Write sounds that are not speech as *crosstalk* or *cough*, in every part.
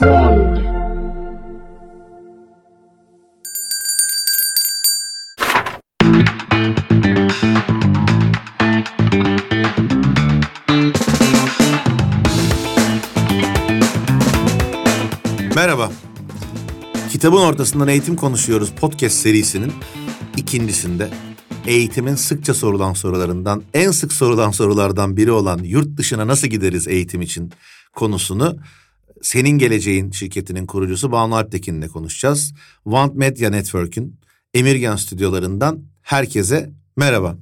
Merhaba. Kitabın ortasından eğitim konuşuyoruz podcast serisinin ikincisinde eğitimin sıkça sorulan sorularından en sık sorulan sorulardan biri olan yurt dışına nasıl gideriz eğitim için konusunu senin geleceğin şirketinin kurucusu Banu Alptekin'le konuşacağız. Want Media Network'ün Emirgan stüdyolarından herkese merhaba.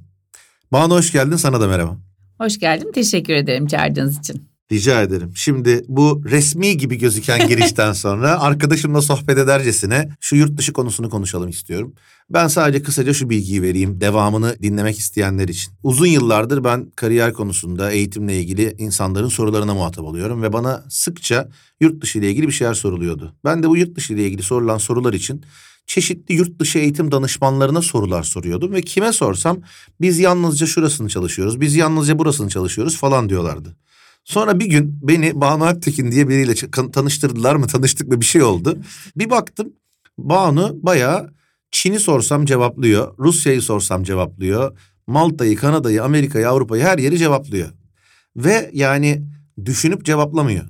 Banu hoş geldin sana da merhaba. Hoş geldin. Teşekkür ederim çağırdığınız için. Rica ederim. Şimdi bu resmi gibi gözüken *laughs* girişten sonra arkadaşımla sohbet edercesine şu yurt dışı konusunu konuşalım istiyorum. Ben sadece kısaca şu bilgiyi vereyim devamını dinlemek isteyenler için. Uzun yıllardır ben kariyer konusunda eğitimle ilgili insanların sorularına muhatap oluyorum ve bana sıkça yurt dışı ile ilgili bir şeyler soruluyordu. Ben de bu yurt dışı ile ilgili sorulan sorular için çeşitli yurt dışı eğitim danışmanlarına sorular soruyordum ve kime sorsam biz yalnızca şurasını çalışıyoruz, biz yalnızca burasını çalışıyoruz falan diyorlardı. Sonra bir gün beni Banu Alptekin diye biriyle tanıştırdılar mı tanıştık mı bir şey oldu. Bir baktım Banu bayağı Çin'i sorsam cevaplıyor, Rusya'yı sorsam cevaplıyor, Malta'yı, Kanada'yı, Amerika'yı, Avrupa'yı her yeri cevaplıyor. Ve yani düşünüp cevaplamıyor.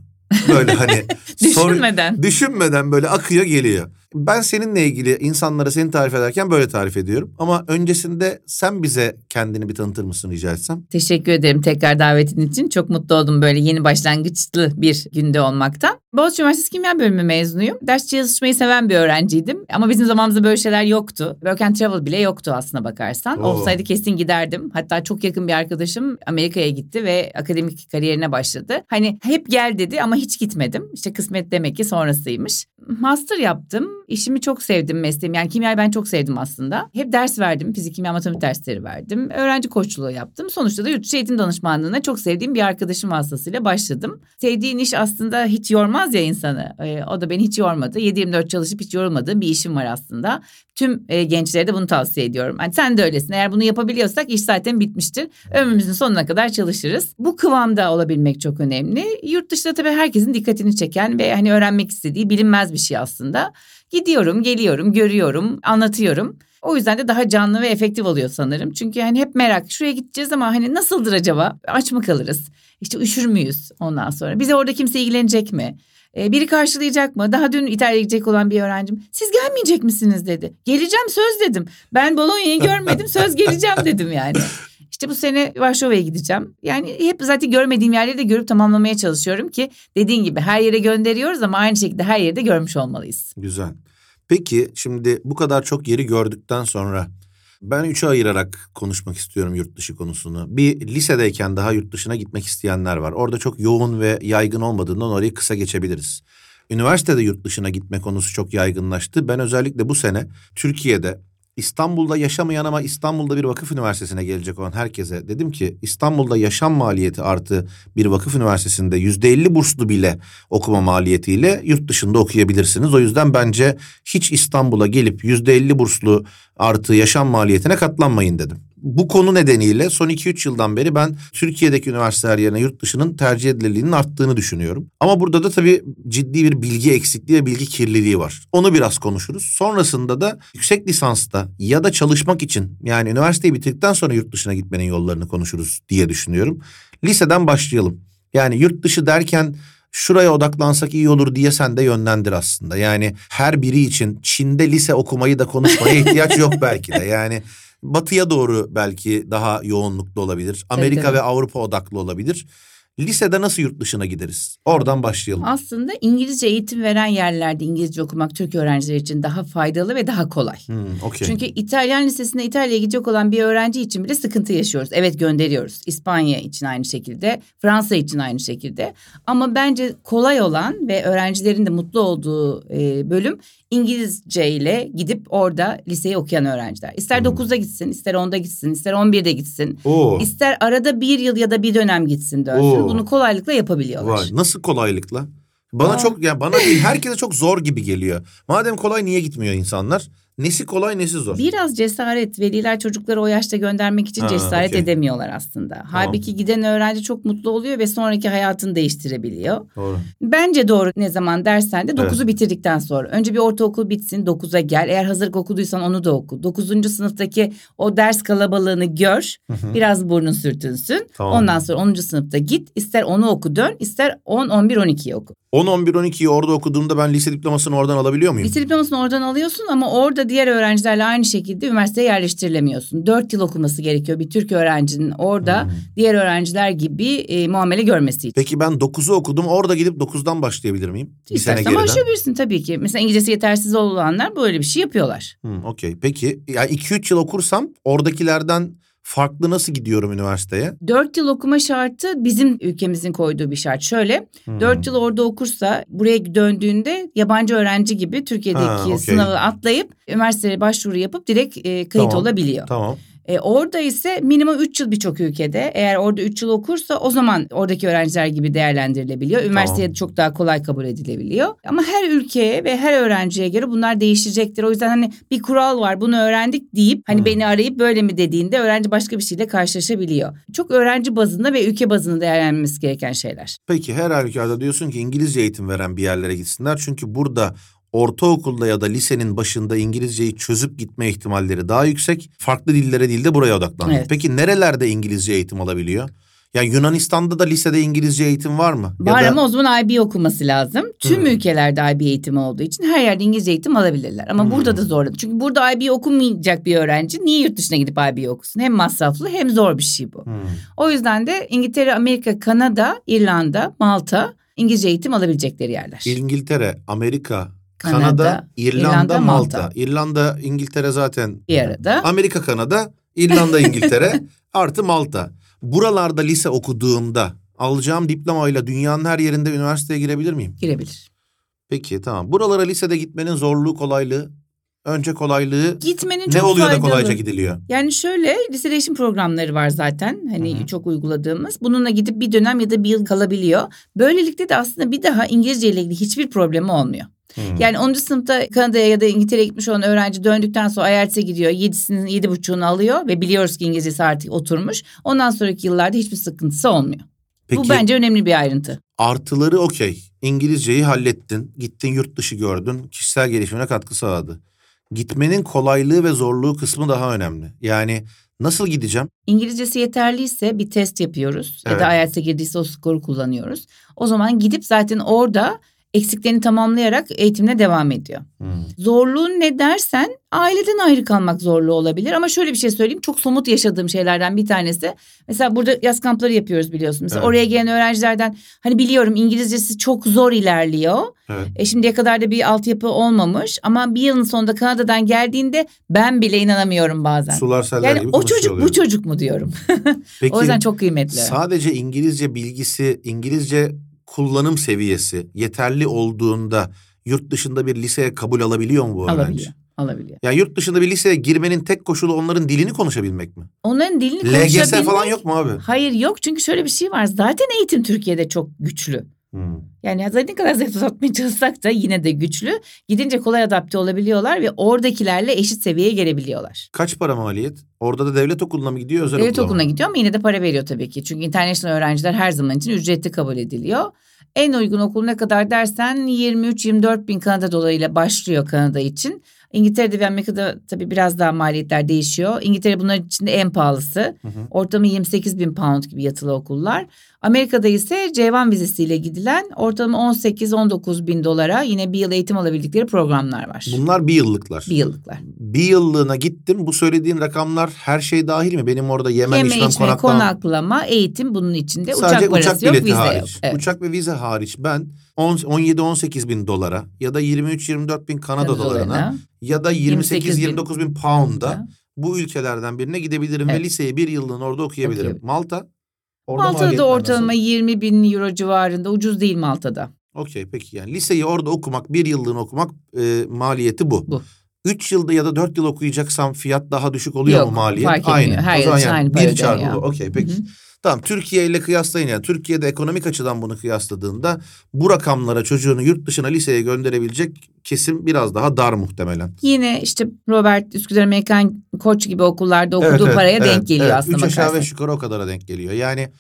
Böyle hani *laughs* sor- Düşünmeden. düşünmeden böyle akıyor geliyor. Ben seninle ilgili insanlara seni tarif ederken böyle tarif ediyorum. Ama öncesinde sen bize kendini bir tanıtır mısın rica etsem? Teşekkür ederim tekrar davetin için. Çok mutlu oldum böyle yeni başlangıçlı bir günde olmaktan. Boğaziçi Üniversitesi Kimya Bölümü mezunuyum. Ders çalışmayı seven bir öğrenciydim. Ama bizim zamanımızda böyle şeyler yoktu. Work and Travel bile yoktu aslına bakarsan. Oo. Olsaydı kesin giderdim. Hatta çok yakın bir arkadaşım Amerika'ya gitti ve akademik kariyerine başladı. Hani hep gel dedi ama hiç gitmedim. İşte kısmet demek ki sonrasıymış. Master yaptım. İşimi çok sevdim mesleğimi. Yani kimyayı ben çok sevdim aslında. Hep ders verdim. Fizik, kimya, matematik dersleri verdim. Öğrenci koçluğu yaptım. Sonuçta da yurt dışı eğitim danışmanlığına çok sevdiğim bir arkadaşım vasıtasıyla başladım. Sevdiğin iş aslında hiç yormaz ya insanı. Ee, o da beni hiç yormadı. 7-24 çalışıp hiç yorulmadığım bir işim var aslında. Tüm e, gençlere de bunu tavsiye ediyorum. Hani sen de öylesin. Eğer bunu yapabiliyorsak iş zaten bitmiştir. Ömrümüzün sonuna kadar çalışırız. Bu kıvamda olabilmek çok önemli. Yurt dışında tabii herkesin dikkatini çeken ve hani öğrenmek istediği bilinmez bir şey aslında. Gidiyorum, geliyorum, görüyorum, anlatıyorum. O yüzden de daha canlı ve efektif oluyor sanırım. Çünkü hani hep merak. Şuraya gideceğiz ama hani nasıldır acaba? Aç mı kalırız? İşte üşür müyüz ondan sonra? Bize orada kimse ilgilenecek mi? Ee, biri karşılayacak mı? Daha dün İtalya'ya gidecek olan bir öğrencim. Siz gelmeyecek misiniz dedi. Geleceğim söz dedim. Ben Bologna'yı görmedim söz geleceğim dedim yani. İşte bu sene Varşova'ya gideceğim. Yani hep zaten görmediğim yerleri de görüp tamamlamaya çalışıyorum ki dediğin gibi her yere gönderiyoruz ama aynı şekilde her yeri de görmüş olmalıyız. Güzel. Peki şimdi bu kadar çok yeri gördükten sonra ben üçe ayırarak konuşmak istiyorum yurt dışı konusunu. Bir lisedeyken daha yurt dışına gitmek isteyenler var. Orada çok yoğun ve yaygın olmadığından orayı kısa geçebiliriz. Üniversitede yurt dışına gitme konusu çok yaygınlaştı. Ben özellikle bu sene Türkiye'de İstanbul'da yaşamayan ama İstanbul'da bir vakıf üniversitesine gelecek olan herkese dedim ki İstanbul'da yaşam maliyeti artı bir vakıf üniversitesinde yüzde elli burslu bile okuma maliyetiyle yurt dışında okuyabilirsiniz. O yüzden bence hiç İstanbul'a gelip yüzde elli burslu artı yaşam maliyetine katlanmayın dedim. Bu konu nedeniyle son 2-3 yıldan beri ben Türkiye'deki üniversiteler yerine yurt dışının tercih edilirliğinin arttığını düşünüyorum. Ama burada da tabii ciddi bir bilgi eksikliği ve bilgi kirliliği var. Onu biraz konuşuruz. Sonrasında da yüksek lisansta ya da çalışmak için yani üniversiteyi bitirdikten sonra yurt dışına gitmenin yollarını konuşuruz diye düşünüyorum. Liseden başlayalım. Yani yurt dışı derken şuraya odaklansak iyi olur diye sen de yönlendir aslında. Yani her biri için Çin'de lise okumayı da konuşmaya *laughs* ihtiyaç yok belki de. Yani batıya doğru belki daha yoğunluklu olabilir. Amerika tabii. ve Avrupa odaklı olabilir. Lisede nasıl yurt dışına gideriz? Oradan başlayalım. Aslında İngilizce eğitim veren yerlerde İngilizce okumak Türk öğrenciler için daha faydalı ve daha kolay. Hmm, okey. Çünkü İtalyan lisesine İtalya'ya gidecek olan bir öğrenci için bile sıkıntı yaşıyoruz. Evet gönderiyoruz. İspanya için aynı şekilde, Fransa için aynı şekilde. Ama bence kolay olan ve öğrencilerin de mutlu olduğu e, bölüm İngilizce ile gidip orada liseyi okuyan öğrenciler. İster Hmm. 9'da gitsin, ister 10'da gitsin, ister 11'de gitsin. Oo, İster arada bir yıl ya da bir dönem gitsin dönsün. Oo. Bunu kolaylıkla yapabiliyorlar. vay, nasıl kolaylıkla? Bana Aa. çok yani bana değil herkese çok zor gibi geliyor. Madem kolay niye gitmiyor insanlar? Nesi kolay nesi zor? Biraz cesaret. Veliler çocukları o yaşta göndermek için Ha, cesaret okey. edemiyorlar aslında. Halbuki giden öğrenci çok mutlu oluyor ve sonraki hayatını değiştirebiliyor. Doğru. Bence doğru ne zaman dersen de Evet. 9'u bitirdikten sonra. Önce bir ortaokul bitsin 9'a gel. Eğer hazırlık okuduysan onu da oku. 9. sınıftaki o ders kalabalığını gör. Biraz burnun sürtünsün. Tamam. Ondan sonra 10. sınıfta git. İster onu oku dön ister 10, 11, 12'yi oku. 10, 11, 12'yi orada okuduğumda ben lise diplomasını oradan alabiliyor muyum? Lise diplomasını oradan alıyorsun ama orada diğer öğrencilerle aynı şekilde üniversiteye yerleştirilemiyorsun. 4 yıl okuması gerekiyor bir Türk öğrencinin orada Hmm. diğer öğrenciler gibi e, muamele görmesi için. Peki ben 9'u okudum. Orada gidip 9'dan başlayabilir miyim? Bir sene İstersen geriden. başlayabilirsin tabii ki. Mesela İngilizcesi yetersiz olanlar böyle bir şey yapıyorlar. Hı, Okey. Peki ya 2-3 yıl okursam oradakilerden farklı nasıl gidiyorum üniversiteye? Dört yıl okuma şartı bizim ülkemizin koyduğu bir şart. Şöyle Hmm. dört yıl orada okursa buraya döndüğünde yabancı öğrenci gibi Türkiye'deki Ha, okey. sınavı atlayıp üniversiteye başvuru yapıp direkt e, kayıt Tamam. olabiliyor. Tamam. E, orada ise minimum 3 yıl birçok ülkede. Eğer orada 3 yıl okursa o zaman oradaki öğrenciler gibi değerlendirilebiliyor. Üniversiteye Tamam. çok daha kolay kabul edilebiliyor. Ama her ülkeye ve her öğrenciye göre bunlar değişecektir. O yüzden hani bir kural var bunu öğrendik deyip hani Hmm. beni arayıp böyle mi dediğinde öğrenci başka bir şeyle karşılaşabiliyor. Çok öğrenci bazında ve ülke bazında değerlendirilmesi gereken şeyler. Peki her halükarda diyorsun ki İngilizce eğitim veren bir yerlere gitsinler. Çünkü burada ortaokulda ya da lisenin başında İngilizceyi çözüp gitme ihtimalleri daha yüksek. Farklı dillere değil de buraya odaklanıyor. Evet. Peki nerelerde İngilizce eğitim alabiliyor? Yani Yunanistan'da da lisede İngilizce eğitim var mı? Var ya da, ama o zaman IB okuması lazım. Tüm Hmm. ülkelerde IB eğitimi olduğu için her yerde İngilizce eğitim alabilirler. Ama Hmm. burada da zorladı. Çünkü burada IB okumayacak bir öğrenci niye yurt dışına gidip IB okusun? Hem masraflı hem zor bir şey bu. Hmm. O yüzden de İngiltere, Amerika, Kanada, İrlanda, Malta İngilizce eğitim alabilecekleri yerler. İngiltere, Amerika, Kanada, Kanada, İrlanda, İrlanda, Malta. Malta. İrlanda, İngiltere zaten Bir arada. Amerika, Kanada, İrlanda, *laughs* İngiltere artı Malta. Buralarda lise okuduğumda alacağım diplomayla dünyanın her yerinde üniversiteye girebilir miyim? girebilir. Peki tamam. Buralara lisede gitmenin zorluğu, kolaylığı, önce kolaylığı Gitmenin ne çok oluyor da faydalı. kolayca gidiliyor? Yani şöyle lise değişim programları var zaten hani Hı hı. çok uyguladığımız. Bununla gidip bir dönem ya da bir yıl kalabiliyor. Böylelikle de aslında bir daha İngilizce ile ilgili hiçbir problemi olmuyor. Hmm. Yani 10. sınıfta Kanada'ya ya da İngiltere'ye gitmiş olan öğrenci döndükten sonra IELTS'e gidiyor. 7'sinin 7.5'unu alıyor ve biliyoruz ki İngilizcesi artık oturmuş. Ondan sonraki yıllarda hiçbir sıkıntısı olmuyor. Peki Bu bence önemli bir ayrıntı. artıları okey. İngilizceyi hallettin, gittin yurt dışı gördün, kişisel gelişimine katkı sağladı. Gitmenin kolaylığı ve zorluğu kısmı daha önemli. Yani nasıl gideceğim? İngilizcesi yeterliyse bir test yapıyoruz. Ya Evet. da IELTS'e girdiyse o skoru kullanıyoruz. O zaman gidip zaten orada eksiklerini tamamlayarak eğitimine devam ediyor. Hmm. Zorluğun ne dersen aileden ayrı kalmak zorluğu olabilir. Ama şöyle bir şey söyleyeyim çok somut yaşadığım şeylerden bir tanesi. Mesela burada yaz kampları yapıyoruz biliyorsun. Mesela Evet. oraya gelen öğrencilerden hani biliyorum İngilizcesi çok zor ilerliyor. Evet. E şimdiye kadar da bir altyapı olmamış. Ama bir yılın sonunda Kanada'dan geldiğinde ben bile inanamıyorum bazen. Sular seller Yani gibi o çocuk oluyor. bu çocuk mu diyorum. *laughs* Peki, o yüzden çok kıymetli. Sadece İngilizce bilgisi, İngilizce kullanım seviyesi yeterli olduğunda yurt dışında bir liseye kabul alabiliyor mu bu öğrenci? alabiliyor. Alabiliyor. Yani yurt dışında bir liseye girmenin tek koşulu onların dilini konuşabilmek mi? Onların dilini LGS konuşabilmek- falan yok mu abi? Hayır yok çünkü şöyle bir şey var. Zaten eğitim Türkiye'de çok güçlü. Hmm. Yani ne kadar zayıf uzatmaya çalışsak da yine de güçlü. Gidince kolay adapte olabiliyorlar ve oradakilerle eşit seviyeye gelebiliyorlar. Kaç para maliyet? Orada da devlet okuluna mı gidiyor özel Devlet okula mı? okuluna gidiyor ama yine de para veriyor tabii ki. Çünkü international öğrenciler her zaman için ücretli kabul ediliyor. En uygun okul ne kadar dersen 23-24 bin Kanada dolarıyla başlıyor Kanada için. İngiltere'de ve Amerika'da tabii biraz daha maliyetler değişiyor. İngiltere bunların içinde en pahalısı. Hı hı. Ortalama 28 bin pound gibi yatılı okullar. Amerika'da ise C1 vizesiyle gidilen ortalama 18-19 bin dolara yine bir yıl eğitim alabildikleri programlar var. Bunlar bir yıllıklar. Bir yıllıklar. Bir yıllığına gittim. Bu söylediğin rakamlar her şey dahil mi? Benim orada yemem, Yeme içmem, içme, konaklama. konaklama, eğitim bunun içinde. Sadece uçak parası uçak yok, bileti vize hariç. yok. Evet. Uçak ve vize hariç ben 17-18 bin dolara ya da 23-24 bin Kanada, Kanada dolarına dolarına. ya da 28 bin 28-29 bin pound'a Da. bu ülkelerden birine gidebilirim ve Evet. liseyi bir yıllığına orada okuyabilirim. Okuyabilirim. Malta? Orada Malta'da da ortalama nasıl? 20 bin euro civarında ucuz değil Malta'da. Okey peki yani liseyi orada okumak bir yıllığına okumak e, maliyeti bu. Bu. 3 yılda ya da 4 yıl okuyacaksam fiyat daha düşük oluyor Yok, mu maliyet? fark etmiyor. Aynı. Her o zaman yani bir çarpı. Okey peki. Hı hı. Tamam Türkiye ile kıyaslayın yani. Türkiye'de ekonomik açıdan bunu kıyasladığında bu rakamlara çocuğunu yurt dışına liseye gönderebilecek kesim biraz daha dar muhtemelen. Yine işte Robert Üsküdar Amerikan Koç gibi okullarda okuduğu paraya denk geliyor aslında Üç aşağı beş yukarı o kadara denk geliyor. Yani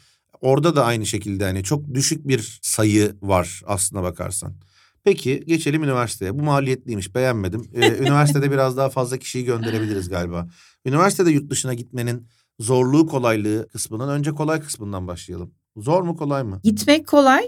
orada da aynı şekilde hani çok düşük bir sayı var aslına bakarsan. Peki geçelim üniversiteye. Bu maliyetliymiş beğenmedim. Ee, *laughs* üniversitede biraz daha fazla kişiyi gönderebiliriz galiba. Üniversitede yurt dışına gitmenin zorluğu kolaylığı kısmından önce kolay kısmından başlayalım. Zor mu kolay mı? Gitmek kolay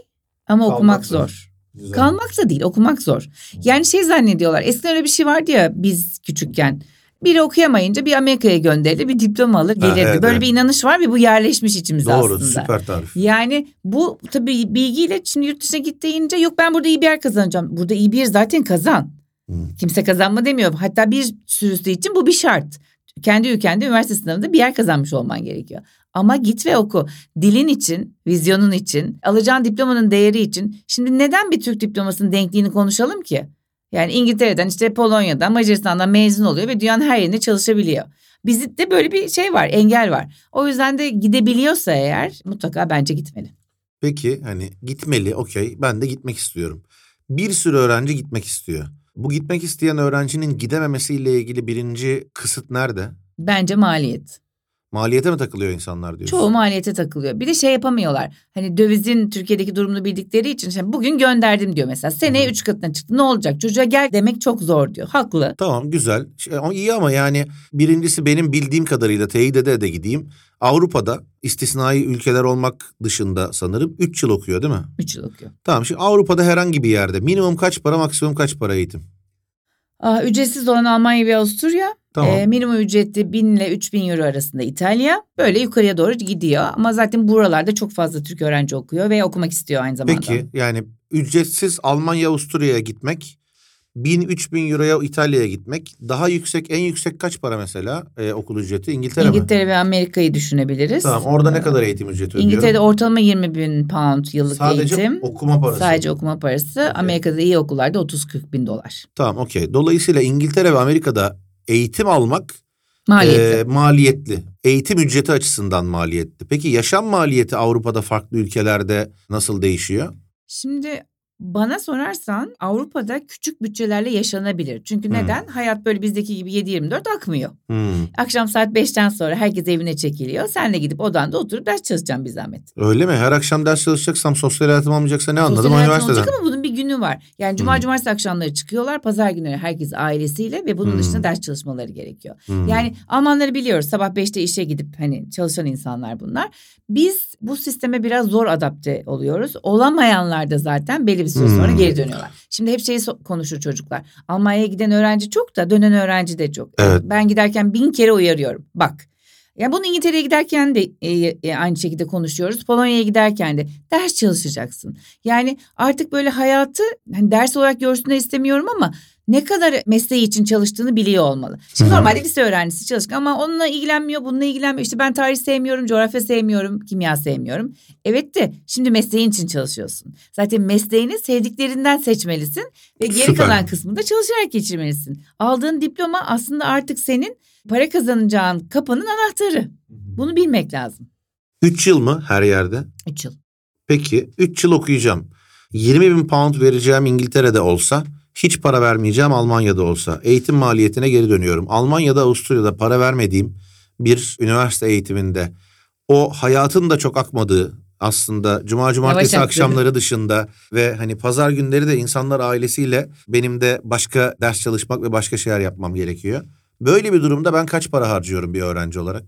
ama Kalmak okumak zor. zor. Kalmak da değil okumak zor. Yani şey zannediyorlar eskiden öyle bir şey vardı ya biz küçükken. Biri okuyamayınca bir Amerika'ya gönderildi bir diploma alır Ha, gelirdi. evet, Böyle evet. bir inanış var ve bu yerleşmiş içimize Doğru aslında. süper tarif. Yani bu tabii bilgiyle şimdi yurt dışına git deyince yok ben burada iyi bir yer kazanacağım. Burada iyi bir yer zaten kazan. Hı. Kimse kazanma demiyor. Hatta bir sürüsü için bu bir şart. Kendi ülkende üniversite sınavında bir yer kazanmış olman gerekiyor. Ama git ve oku. Dilin için, vizyonun için, alacağın diplomanın değeri için. Şimdi neden bir Türk diplomasının denkliğini konuşalım ki? Yani İngiltere'den işte Polonya'dan, Macaristan'dan mezun oluyor ve dünyanın her yerinde çalışabiliyor. Bizde böyle bir şey var, engel var. O yüzden de gidebiliyorsa eğer mutlaka bence gitmeli. Peki hani gitmeli okey ben de gitmek istiyorum. Bir sürü öğrenci gitmek istiyor. Bu gitmek isteyen öğrencinin gidememesiyle ilgili birinci kısıt nerede? Bence maliyet. Maliyete mi takılıyor insanlar diyorsun? Çoğu maliyete takılıyor. Bir de şey yapamıyorlar. Hani dövizin Türkiye'deki durumunu bildikleri için işte bugün gönderdim diyor mesela. Seneye Hı. üç katına çıktı. Ne olacak? Çocuğa gel demek çok zor diyor. Haklı. Tamam güzel. Şey, ama iyi ama yani birincisi benim bildiğim kadarıyla teyit ede de gideyim. Avrupa'da istisnai ülkeler olmak dışında sanırım 3 yıl okuyor değil mi? Üç yıl okuyor. Tamam şimdi Avrupa'da herhangi bir yerde minimum kaç para maksimum kaç para eğitim? Aa, ücretsiz olan Almanya ve Avusturya. Tamam. Ee, minimum ücreti 1000 ile 3000 euro arasında İtalya. Böyle yukarıya doğru gidiyor. Ama zaten buralarda çok fazla Türk öğrenci okuyor ve okumak istiyor aynı zamanda. Peki yani ücretsiz Almanya Avusturya'ya gitmek 1000-3000 euroya İtalya'ya gitmek daha yüksek en yüksek kaç para mesela e, okul ücreti İngiltere, mi? İngiltere ve Amerika'yı düşünebiliriz. Tamam orada ne kadar eğitim ücreti ödüyorum? İngiltere'de ortalama 20 bin pound yıllık Sadece eğitim. okuma parası. Sadece okuma parası. Amerika'da iyi okullarda 30-40 bin dolar. Tamam okey. Dolayısıyla İngiltere ve Amerika'da eğitim almak Maliyeti. e, maliyetli. Eğitim ücreti açısından maliyetli. Peki yaşam maliyeti Avrupa'da farklı ülkelerde nasıl değişiyor? Şimdi bana sorarsan Avrupa'da küçük bütçelerle yaşanabilir. Çünkü Hmm. neden? Hayat böyle bizdeki gibi 7-24 akmıyor. Hmm, Akşam saat 5'ten sonra herkes evine çekiliyor. Sen de gidip odanda oturup ders çalışacaksın bir zahmet. Öyle mi? Her akşam ders çalışacaksam sosyal hayatım olmayacaksa ne anladım Sosyal üniversiteden? olacak ama bunun bir günü var. Yani cuma Hmm. cumartesi akşamları çıkıyorlar. Pazar günleri herkes ailesiyle ve bunun Hmm. dışında ders çalışmaları gerekiyor. Hmm. Yani Almanları biliyoruz. Sabah 5'te işe gidip hani çalışan insanlar bunlar. Biz bu sisteme biraz zor adapte oluyoruz. Olamayanlar da zaten belli bir süre sonra Hmm. geri dönüyorlar. Şimdi hep şeyi konuşur çocuklar. Almanya'ya giden öğrenci çok da dönen öğrenci de çok. Evet. Ben giderken bin kere uyarıyorum. Bak. Ya bunu İngiltere'ye giderken de e, e, aynı şekilde konuşuyoruz. Polonya'ya giderken de ders çalışacaksın. Yani artık böyle hayatı hani ders olarak görsünler istemiyorum ama ne kadar mesleği için çalıştığını biliyor olmalı. Şimdi Hı hı. normalde lise öğrencisi çalışkan ama onunla ilgilenmiyor, bununla ilgilenmiyor. İşte ben tarih sevmiyorum, coğrafya sevmiyorum, kimya sevmiyorum. Evet de şimdi mesleğin için çalışıyorsun. Zaten mesleğini sevdiklerinden seçmelisin ve geri Süper. kalan kısmını da çalışarak geçirmelisin. Aldığın diploma aslında artık senin para kazanacağın kapının anahtarı. Bunu bilmek lazım. 3 yıl mı her yerde? 3 yıl. Peki 3 yıl okuyacağım. 20 bin pound vereceğim İngiltere'de olsa hiç para vermeyeceğim Almanya'da olsa. Eğitim maliyetine geri dönüyorum. Almanya'da Avusturya'da para vermediğim bir üniversite eğitiminde o hayatın da çok akmadığı aslında cuma cumartesi Yavaş akşamları dışında ve hani pazar günleri de insanlar ailesiyle benim de başka ders çalışmak ve başka şeyler yapmam gerekiyor. Böyle bir durumda ben kaç para harcıyorum bir öğrenci olarak?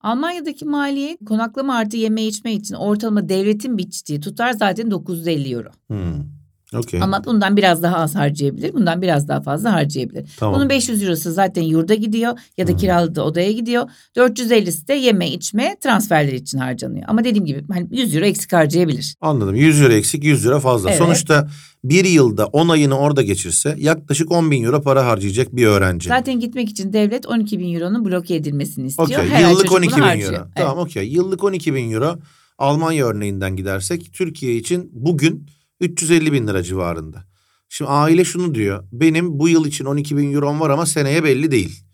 Almanya'daki maliyet konaklama artı yeme içme için ortalama devletin biçtiği tutar zaten 950 euro. Hmm. Okey. Ama bundan biraz daha az harcayabilir. Bundan biraz daha fazla harcayabilir. Tamam. Bunun 500 eurosu zaten yurda gidiyor ya da Hmm. kiraladığı odaya gidiyor. 450'si de yeme içme transferleri için harcanıyor. Ama dediğim gibi hani 100 euro eksik harcayabilir. Anladım. 100 lira eksik 100 lira fazla. Evet. Sonuçta bir yılda 10 ayını orada geçirse yaklaşık 10 bin euro para harcayacak bir öğrenci. Zaten gitmek için devlet 12 bin euronun bloke edilmesini istiyor. Okey Her yıllık çocuk 12 bunu bin harcıyor. euro. Evet. Tamam okey yıllık 12 bin euro Almanya örneğinden gidersek Türkiye için bugün 350 bin lira civarında. Şimdi aile şunu diyor. Benim bu yıl için 12 bin euron var ama seneye belli değil.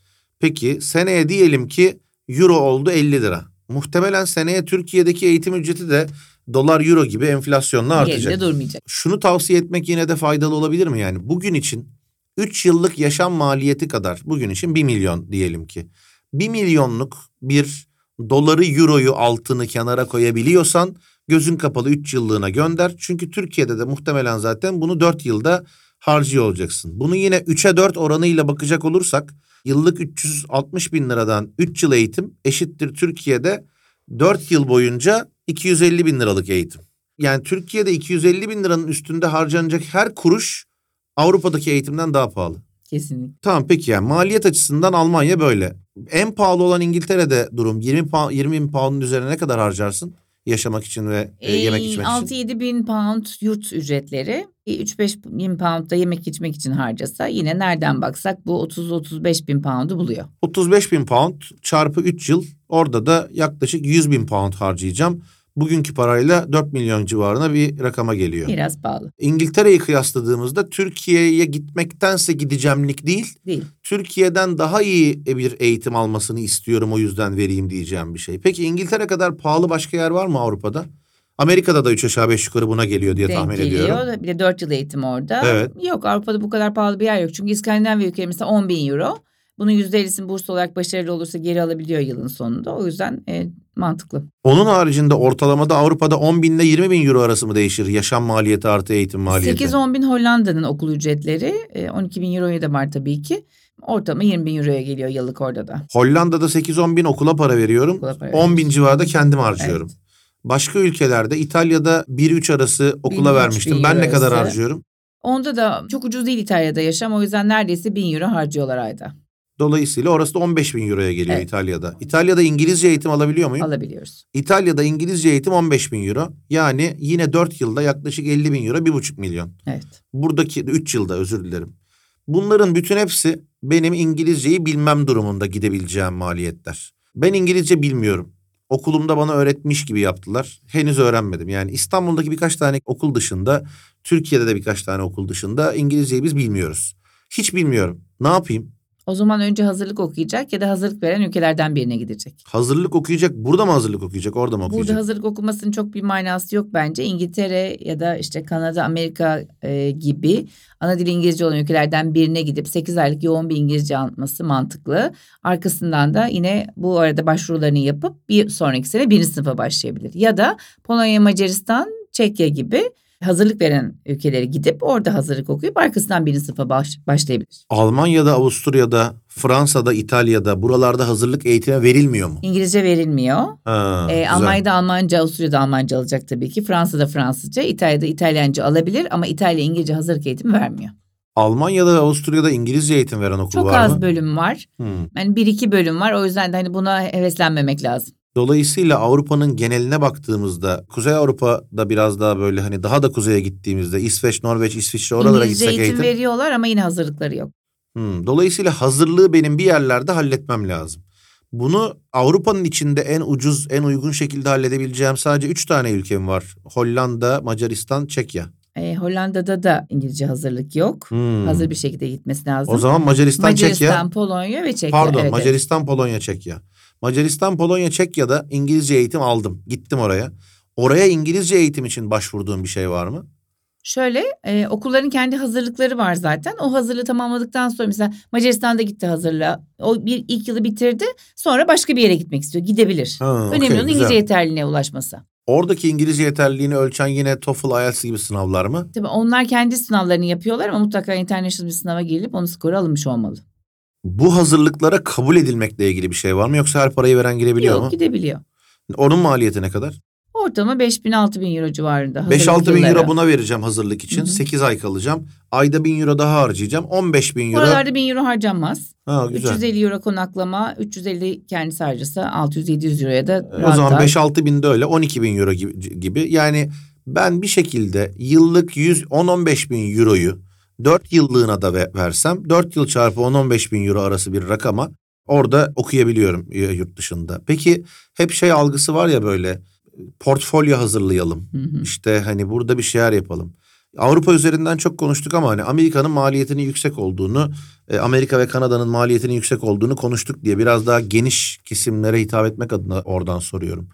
Peki seneye diyelim ki euro oldu 50 lira. Muhtemelen seneye Türkiye'deki eğitim ücreti de dolar euro gibi enflasyonla artacak. Yerinde durmayacak. Şunu tavsiye etmek yine de faydalı olabilir mi yani? Bugün için 3 yıllık yaşam maliyeti kadar bugün için 1 milyon diyelim ki. 1 milyonluk bir doları, euroyu, altını kenara koyabiliyorsan gözün kapalı 3 yıllığına gönder. Çünkü Türkiye'de de muhtemelen zaten bunu 4 yılda harcıyor olacaksın. Bunu yine 3'e 4 oranıyla bakacak olursak yıllık 360 bin liradan 3 yıl eğitim eşittir Türkiye'de 4 yıl boyunca 250 bin liralık eğitim. Yani Türkiye'de 250 bin liranın üstünde harcanacak her kuruş Avrupa'daki eğitimden daha pahalı. Kesinlikle. Tamam peki yani maliyet açısından Almanya böyle. En pahalı olan İngiltere'de durum 20, pa- 20 bin pound'un üzerine ne kadar harcarsın? Yaşamak için ve e, yemek içmek için. 6-7 bin pound yurt ücretleri. 3-5 bin pound da yemek içmek için harcasa yine nereden baksak bu 30-35 bin pound'u buluyor. 35 bin pound çarpı 3 yıl orada da yaklaşık 100 bin pound harcayacağım. Bugünkü parayla 4 milyon civarına bir rakama geliyor. Biraz pahalı. İngiltere'yi kıyasladığımızda Türkiye'ye gitmektense gideceğimlik değil, Değil. Türkiye'den daha iyi bir eğitim almasını istiyorum o yüzden vereyim diyeceğim bir şey. Peki İngiltere kadar pahalı başka yer var mı Avrupa'da? Amerika'da da 3 aşağı 5 yukarı buna geliyor diye Denk tahmin geliyor. ediyorum. Bir de 4 yıl eğitim orada. Evet. Yok Avrupa'da bu kadar pahalı bir yer yok. Çünkü İskandinavya mesela 10 bin euro. Bunun %50'sini burs olarak başarılı olursa geri alabiliyor yılın sonunda. O yüzden e, mantıklı. Onun haricinde ortalamada Avrupa'da 10 bin ile 20 bin euro arası mı değişir? Yaşam maliyeti artı eğitim maliyeti. 8-10 bin Hollanda'nın okul ücretleri. E, 12 bin euroya da var tabii ki. Ortalama 20 bin euroya geliyor yıllık orada da. Hollanda'da 8-10 bin okula para veriyorum. Okula para 10 bin civarında kendim harcıyorum. Başka ülkelerde İtalya'da 1-3 arası okula 1-3 vermiştim. Ben ne kadar harcıyorum? Onda da çok ucuz değil İtalya'da yaşam. O yüzden neredeyse 1000 euro harcıyorlar ayda. Dolayısıyla orası da 15 bin euroya geliyor Evet. İtalya'da. İtalya'da İngilizce eğitim alabiliyor muyum? Alabiliyoruz. İtalya'da İngilizce eğitim 15 bin euro. Yani yine 4 yılda yaklaşık 50 bin euro, 1,5 milyon. Evet. Buradaki 3 yılda özür dilerim. Bunların bütün hepsi benim İngilizceyi bilmem durumunda gidebileceğim maliyetler. Ben İngilizce bilmiyorum. Okulumda bana öğretmiş gibi yaptılar. Henüz öğrenmedim. Yani İstanbul'daki birkaç tane okul dışında, Türkiye'de de birkaç tane okul dışında İngilizceyi biz bilmiyoruz. Hiç bilmiyorum. Ne yapayım? O zaman önce hazırlık okuyacak ya da hazırlık veren ülkelerden birine gidecek. Hazırlık okuyacak. Burada mı hazırlık okuyacak? Orada mı okuyacak? Burada hazırlık okumasının çok bir manası yok bence. İngiltere ya da işte Kanada, Amerika e, gibi ana dili İngilizce olan ülkelerden birine gidip 8 aylık yoğun bir İngilizce anlatması mantıklı. Arkasından da yine bu arada başvurularını yapıp bir sonraki sene birinci sınıfa başlayabilir. Ya da Polonya, Macaristan, Çekya gibi hazırlık veren ülkelere gidip orada hazırlık okuyup arkasından birinci sınıfa baş, başlayabilir. Almanya'da, Avusturya'da, Fransa'da, İtalya'da buralarda hazırlık eğitimi verilmiyor mu? İngilizce verilmiyor. Ha, Ee, güzel. Almanya'da Almanca, Avusturya'da Almanca alacak tabii ki. Fransa'da Fransızca, İtalya'da İtalyanca alabilir ama İtalya İngilizce hazırlık eğitimi vermiyor. Almanya'da ve Avusturya'da İngilizce eğitim veren okul Çok var az mı? bölüm var. Hmm. Yani bir iki bölüm var. O yüzden de hani buna heveslenmemek lazım. Dolayısıyla Avrupa'nın geneline baktığımızda Kuzey Avrupa'da biraz daha böyle hani daha da kuzeye gittiğimizde İsveç, Norveç, İsviçre oralara İngilizce gitsek eğitim, eğitim. veriyorlar ama yine hazırlıkları yok. Hmm, Dolayısıyla hazırlığı benim bir yerlerde halletmem lazım. Bunu Avrupa'nın içinde en ucuz, en uygun şekilde halledebileceğim sadece üç tane ülkem var. Hollanda, Macaristan, Çekya. Ee, Hollanda'da da İngilizce hazırlık yok. Hmm. Hazır bir şekilde gitmesi lazım. O zaman Macaristan, Macaristan, Çekya. Polonya ve Çekya. Pardon, Evet, evet. Macaristan, Polonya, Çekya. Macaristan, Polonya, Çekya'da İngilizce eğitim aldım. Gittim oraya. Oraya İngilizce eğitim için başvurduğum bir şey var mı? Şöyle e, okulların kendi hazırlıkları var zaten. O hazırlığı tamamladıktan sonra mesela Macaristan'da gitti hazırlığa. O bir ilk yılı bitirdi. Sonra başka bir yere gitmek istiyor. Gidebilir. Ha, Önemli okey, olan güzel. İngilizce yeterliliğine ulaşması. Oradaki İngilizce yeterliliğini ölçen yine TOEFL, IELTS gibi sınavlar mı? Tabii onlar kendi sınavlarını yapıyorlar ama mutlaka international bir sınava girilip onun skoru alınmış olmalı. Bu hazırlıklara kabul edilmekle ilgili bir şey var mı? Yoksa her parayı veren girebiliyor Yok mu? gidebiliyor. Onun maliyeti ne kadar? Ortalama 5 bin 6 bin euro civarında. hazırlık 5-6 bin euro buna vereceğim hazırlık için. Hı hı. 8 ay kalacağım. Ayda 1000 euro daha harcayacağım. 15 bin euro. Oralarda 1000 euro harcanmaz. Ha, güzel. 350 euro konaklama, 350 kendisi harcasa 600-700 euroya da o rahat zaman rahat. 5-6 bin de öyle 12 bin euro gibi, gibi. Yani ben bir şekilde yıllık 100 10-15 bin euroyu 4 yıllığına da ve- versem 4 yıl çarpı 10-15 bin euro arası bir rakama orada okuyabiliyorum e, yurt dışında. Peki hep şey algısı var ya böyle portfolyo hazırlayalım. Hı hı. İşte hani burada bir şeyler yapalım. Avrupa üzerinden çok konuştuk ama hani Amerika'nın maliyetinin yüksek olduğunu, e, Amerika ve Kanada'nın maliyetinin yüksek olduğunu konuştuk diye biraz daha geniş kesimlere hitap etmek adına oradan soruyorum.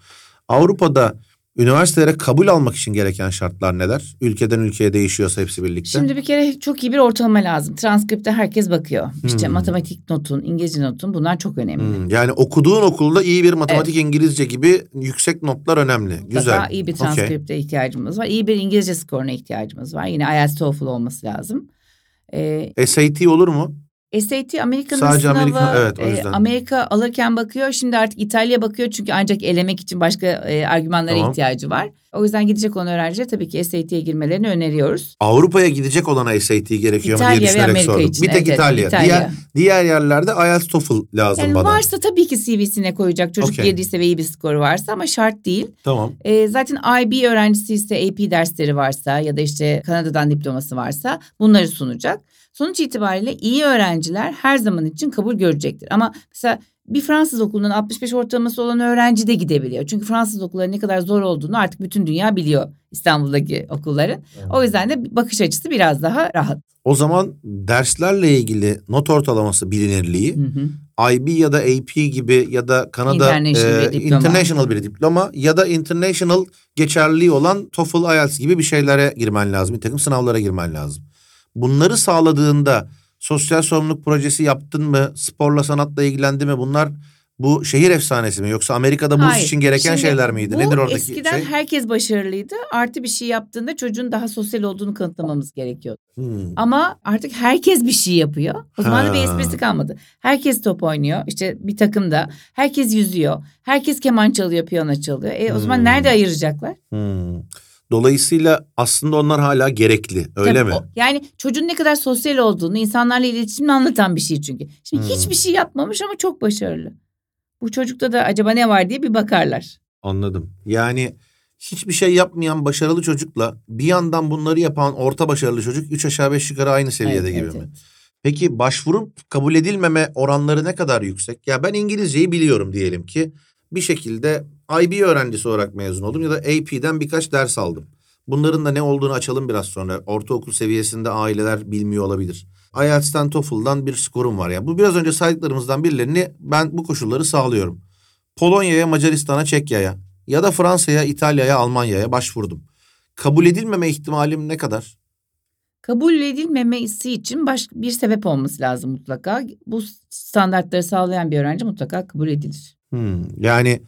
Avrupa'da üniversitelere kabul almak için gereken şartlar neler? Ülkeden ülkeye değişiyorsa hepsi birlikte. Şimdi bir kere çok iyi bir ortalama lazım. Transkripte herkes bakıyor. İşte Hmm. matematik notun, İngilizce notun bunlar çok önemli. Hmm, yani okuduğun okulda iyi bir matematik İngilizce gibi yüksek notlar önemli. Güzel. Mutlaka iyi bir transkripte ihtiyacımız var. İyi bir İngilizce skoruna ihtiyacımız var. Yine IELTS TOEFL olması lazım. Ee, SAT olur mu? SAT Amerika'nın Sadece sınavı. Amerika- evet, o e, yüzden. Amerika alırken bakıyor. Şimdi artık İtalya bakıyor. Çünkü ancak elemek için başka e, argümanlara Tamam. ihtiyacı var. O yüzden gidecek olan öğrenciler tabii ki SAT'ye girmelerini öneriyoruz. Avrupa'ya gidecek olana SAT gerekiyor mu İtalya diye ve düşünerek Amerika sordum. için, Bir tek evet, İtalya. İtalya. Diğer diğer yerlerde IELTS TOEFL lazım Yani bana. varsa tabii ki CV'sine koyacak çocuk Okey. girdiyse ve iyi bir skoru varsa ama şart değil. Tamam. E, zaten IB öğrencisi ise AP dersleri varsa ya da işte Kanada'dan diploması varsa bunları sunacak. Sonuç itibariyle iyi öğrenciler her zaman için kabul görecektir. Ama mesela bir Fransız okulundan 65 ortalaması olan öğrenci de gidebiliyor. Çünkü Fransız okulları ne kadar zor olduğunu artık bütün dünya biliyor İstanbul'daki okulların. O yüzden de bakış açısı biraz daha rahat. O zaman derslerle ilgili not ortalaması bilinirliği Hı hı. IB ya da AP gibi ya da Kanada International e, bir diploma. international bir diploma ya da international geçerliliği olan TOEFL, IELTS gibi bir şeylere girmen lazım. Bir takım sınavlara girmen lazım. Bunları sağladığında sosyal sorumluluk projesi yaptın mı? Sporla sanatla ilgilendi mi? Bunlar bu şehir efsanesi mi? Yoksa Amerika'da Hayır. için gereken Şimdi şeyler miydi? bu Nedir oradaki eskiden şey? herkes başarılıydı. Artı bir şey yaptığında çocuğun daha sosyal olduğunu kanıtlamamız gerekiyor. Hmm. Ama artık herkes bir şey yapıyor. O zaman da bir Ha. esprisi kalmadı. Herkes top oynuyor. İşte bir takımda. Herkes yüzüyor. Herkes keman çalıyor, piyano çalıyor. E o zaman Hmm. nerede ayıracaklar? Hmm. Dolayısıyla aslında onlar hala gerekli. Öyle Tabii mi? o- yani çocuğun ne kadar sosyal olduğunu, insanlarla iletişimini anlatan bir şey çünkü. Şimdi Hmm. hiçbir şey yapmamış ama çok başarılı. Bu çocukta da acaba ne var diye bir bakarlar. Anladım. Yani hiçbir şey yapmayan başarılı çocukla bir yandan bunları yapan orta başarılı çocuk üç aşağı beş yukarı aynı seviyede Evet, gibi evet, mi? evet. Peki başvurup kabul edilmeme oranları ne kadar yüksek? Ya ben İngilizceyi biliyorum diyelim ki bir şekilde IB öğrencisi olarak mezun oldum ya da AP'den birkaç ders aldım. Bunların da ne olduğunu açalım biraz sonra. Ortaokul seviyesinde aileler bilmiyor olabilir. IELTS'ten TOEFL'dan bir skorum var ya. Bu biraz önce saydıklarımızdan birilerini ben bu koşulları sağlıyorum. Polonya'ya, Macaristan'a, Çekya'ya ya da Fransa'ya, İtalya'ya, Almanya'ya başvurdum. Kabul edilmeme ihtimalim ne kadar? Kabul edilmemesi için baş, bir sebep olması lazım mutlaka. Bu standartları sağlayan bir öğrenci mutlaka kabul edilir. Hmm, yani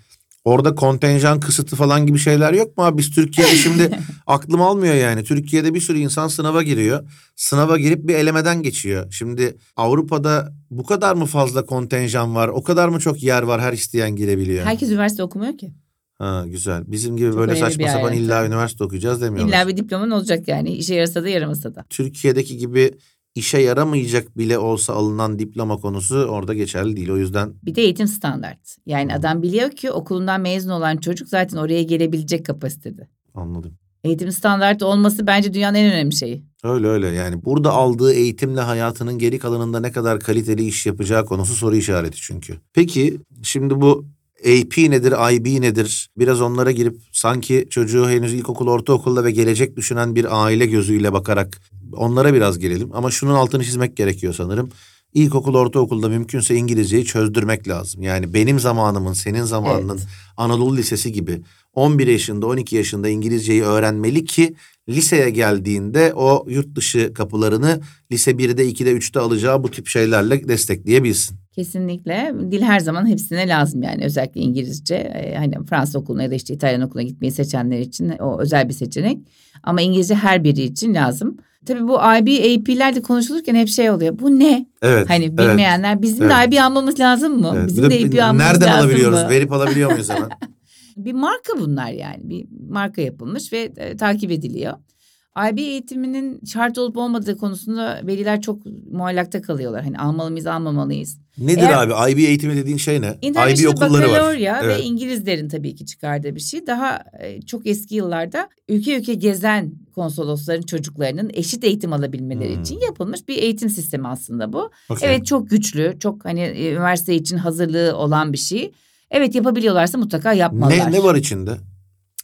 orada kontenjan kısıtı falan gibi şeyler yok mu abi? Biz Türkiye'de şimdi *laughs* aklım almıyor yani. Türkiye'de bir sürü insan sınava giriyor. Sınava girip bir elemeden geçiyor. Şimdi Avrupa'da bu kadar mı fazla kontenjan var? O kadar mı çok yer var her isteyen girebiliyor? Herkes üniversite okumuyor ki. Ha güzel. Bizim gibi Çok böyle saçma sapan illa üniversite okuyacağız demiyorlar. İlla bir diploman olacak yani. İşe yarasa da yaramasa da. Türkiye'deki gibi işe yaramayacak bile olsa alınan diploma konusu orada geçerli değil. O yüzden Bir de eğitim standart. Yani adam biliyor ki okulundan mezun olan çocuk zaten oraya gelebilecek kapasitede. anladım. Eğitim standartı olması bence dünyanın en önemli şeyi. Öyle öyle yani burada aldığı eğitimle hayatının geri kalanında ne kadar kaliteli iş yapacağı konusu soru işareti çünkü. Peki şimdi bu AP nedir, IB nedir? Biraz onlara girip sanki çocuğu henüz ilkokul, ortaokulda ve gelecek düşünen bir aile gözüyle bakarak onlara biraz gelelim. Ama şunun altını çizmek gerekiyor sanırım. İlkokul, ortaokulda mümkünse İngilizceyi çözdürmek lazım. Yani benim zamanımın, senin zamanının Evet. Anadolu Lisesi gibi 11 yaşında, 12 yaşında İngilizceyi öğrenmeli ki liseye geldiğinde o yurt dışı kapılarını lise 1'de, 2'de, 3'te alacağı bu tip şeylerle destekleyebilsin. Kesinlikle. Dil her zaman hepsine lazım yani. Özellikle İngilizce. Ee, Hani Fransız okuluna ya da işte İtalyan okuluna gitmeyi seçenler için o özel bir seçenek. Ama İngilizce her biri için lazım. Tabii bu IB, AP'ler de konuşulurken hep şey oluyor. Bu ne? Evet. Hani evet, bilmeyenler bizim Evet. de IB almamız lazım mı? evet. Bizim de de AP almamız nereden lazım alabiliyoruz? mı? Verip alabiliyor muyuz hemen? *laughs* Bir marka bunlar yani. Bir marka yapılmış ve e, takip ediliyor. IB eğitiminin şart olup olmadığı konusunda veliler çok muallakta kalıyorlar. Hani almalı mıyız, almamalıyız. Nedir Eğer- abi? IB eğitimi dediğin şey ne? IB okulları var. Evet. ve İngilizlerin tabii ki çıkardığı bir şey. Daha e, çok eski yıllarda ülke ülke gezen konsolosların çocuklarının eşit eğitim alabilmeleri Hmm. için yapılmış bir eğitim sistemi aslında bu. Okey. Evet çok güçlü, çok hani e, üniversite için hazırlığı olan bir şey. Evet yapabiliyorlarsa mutlaka yapmalılar. Ne, ne var içinde?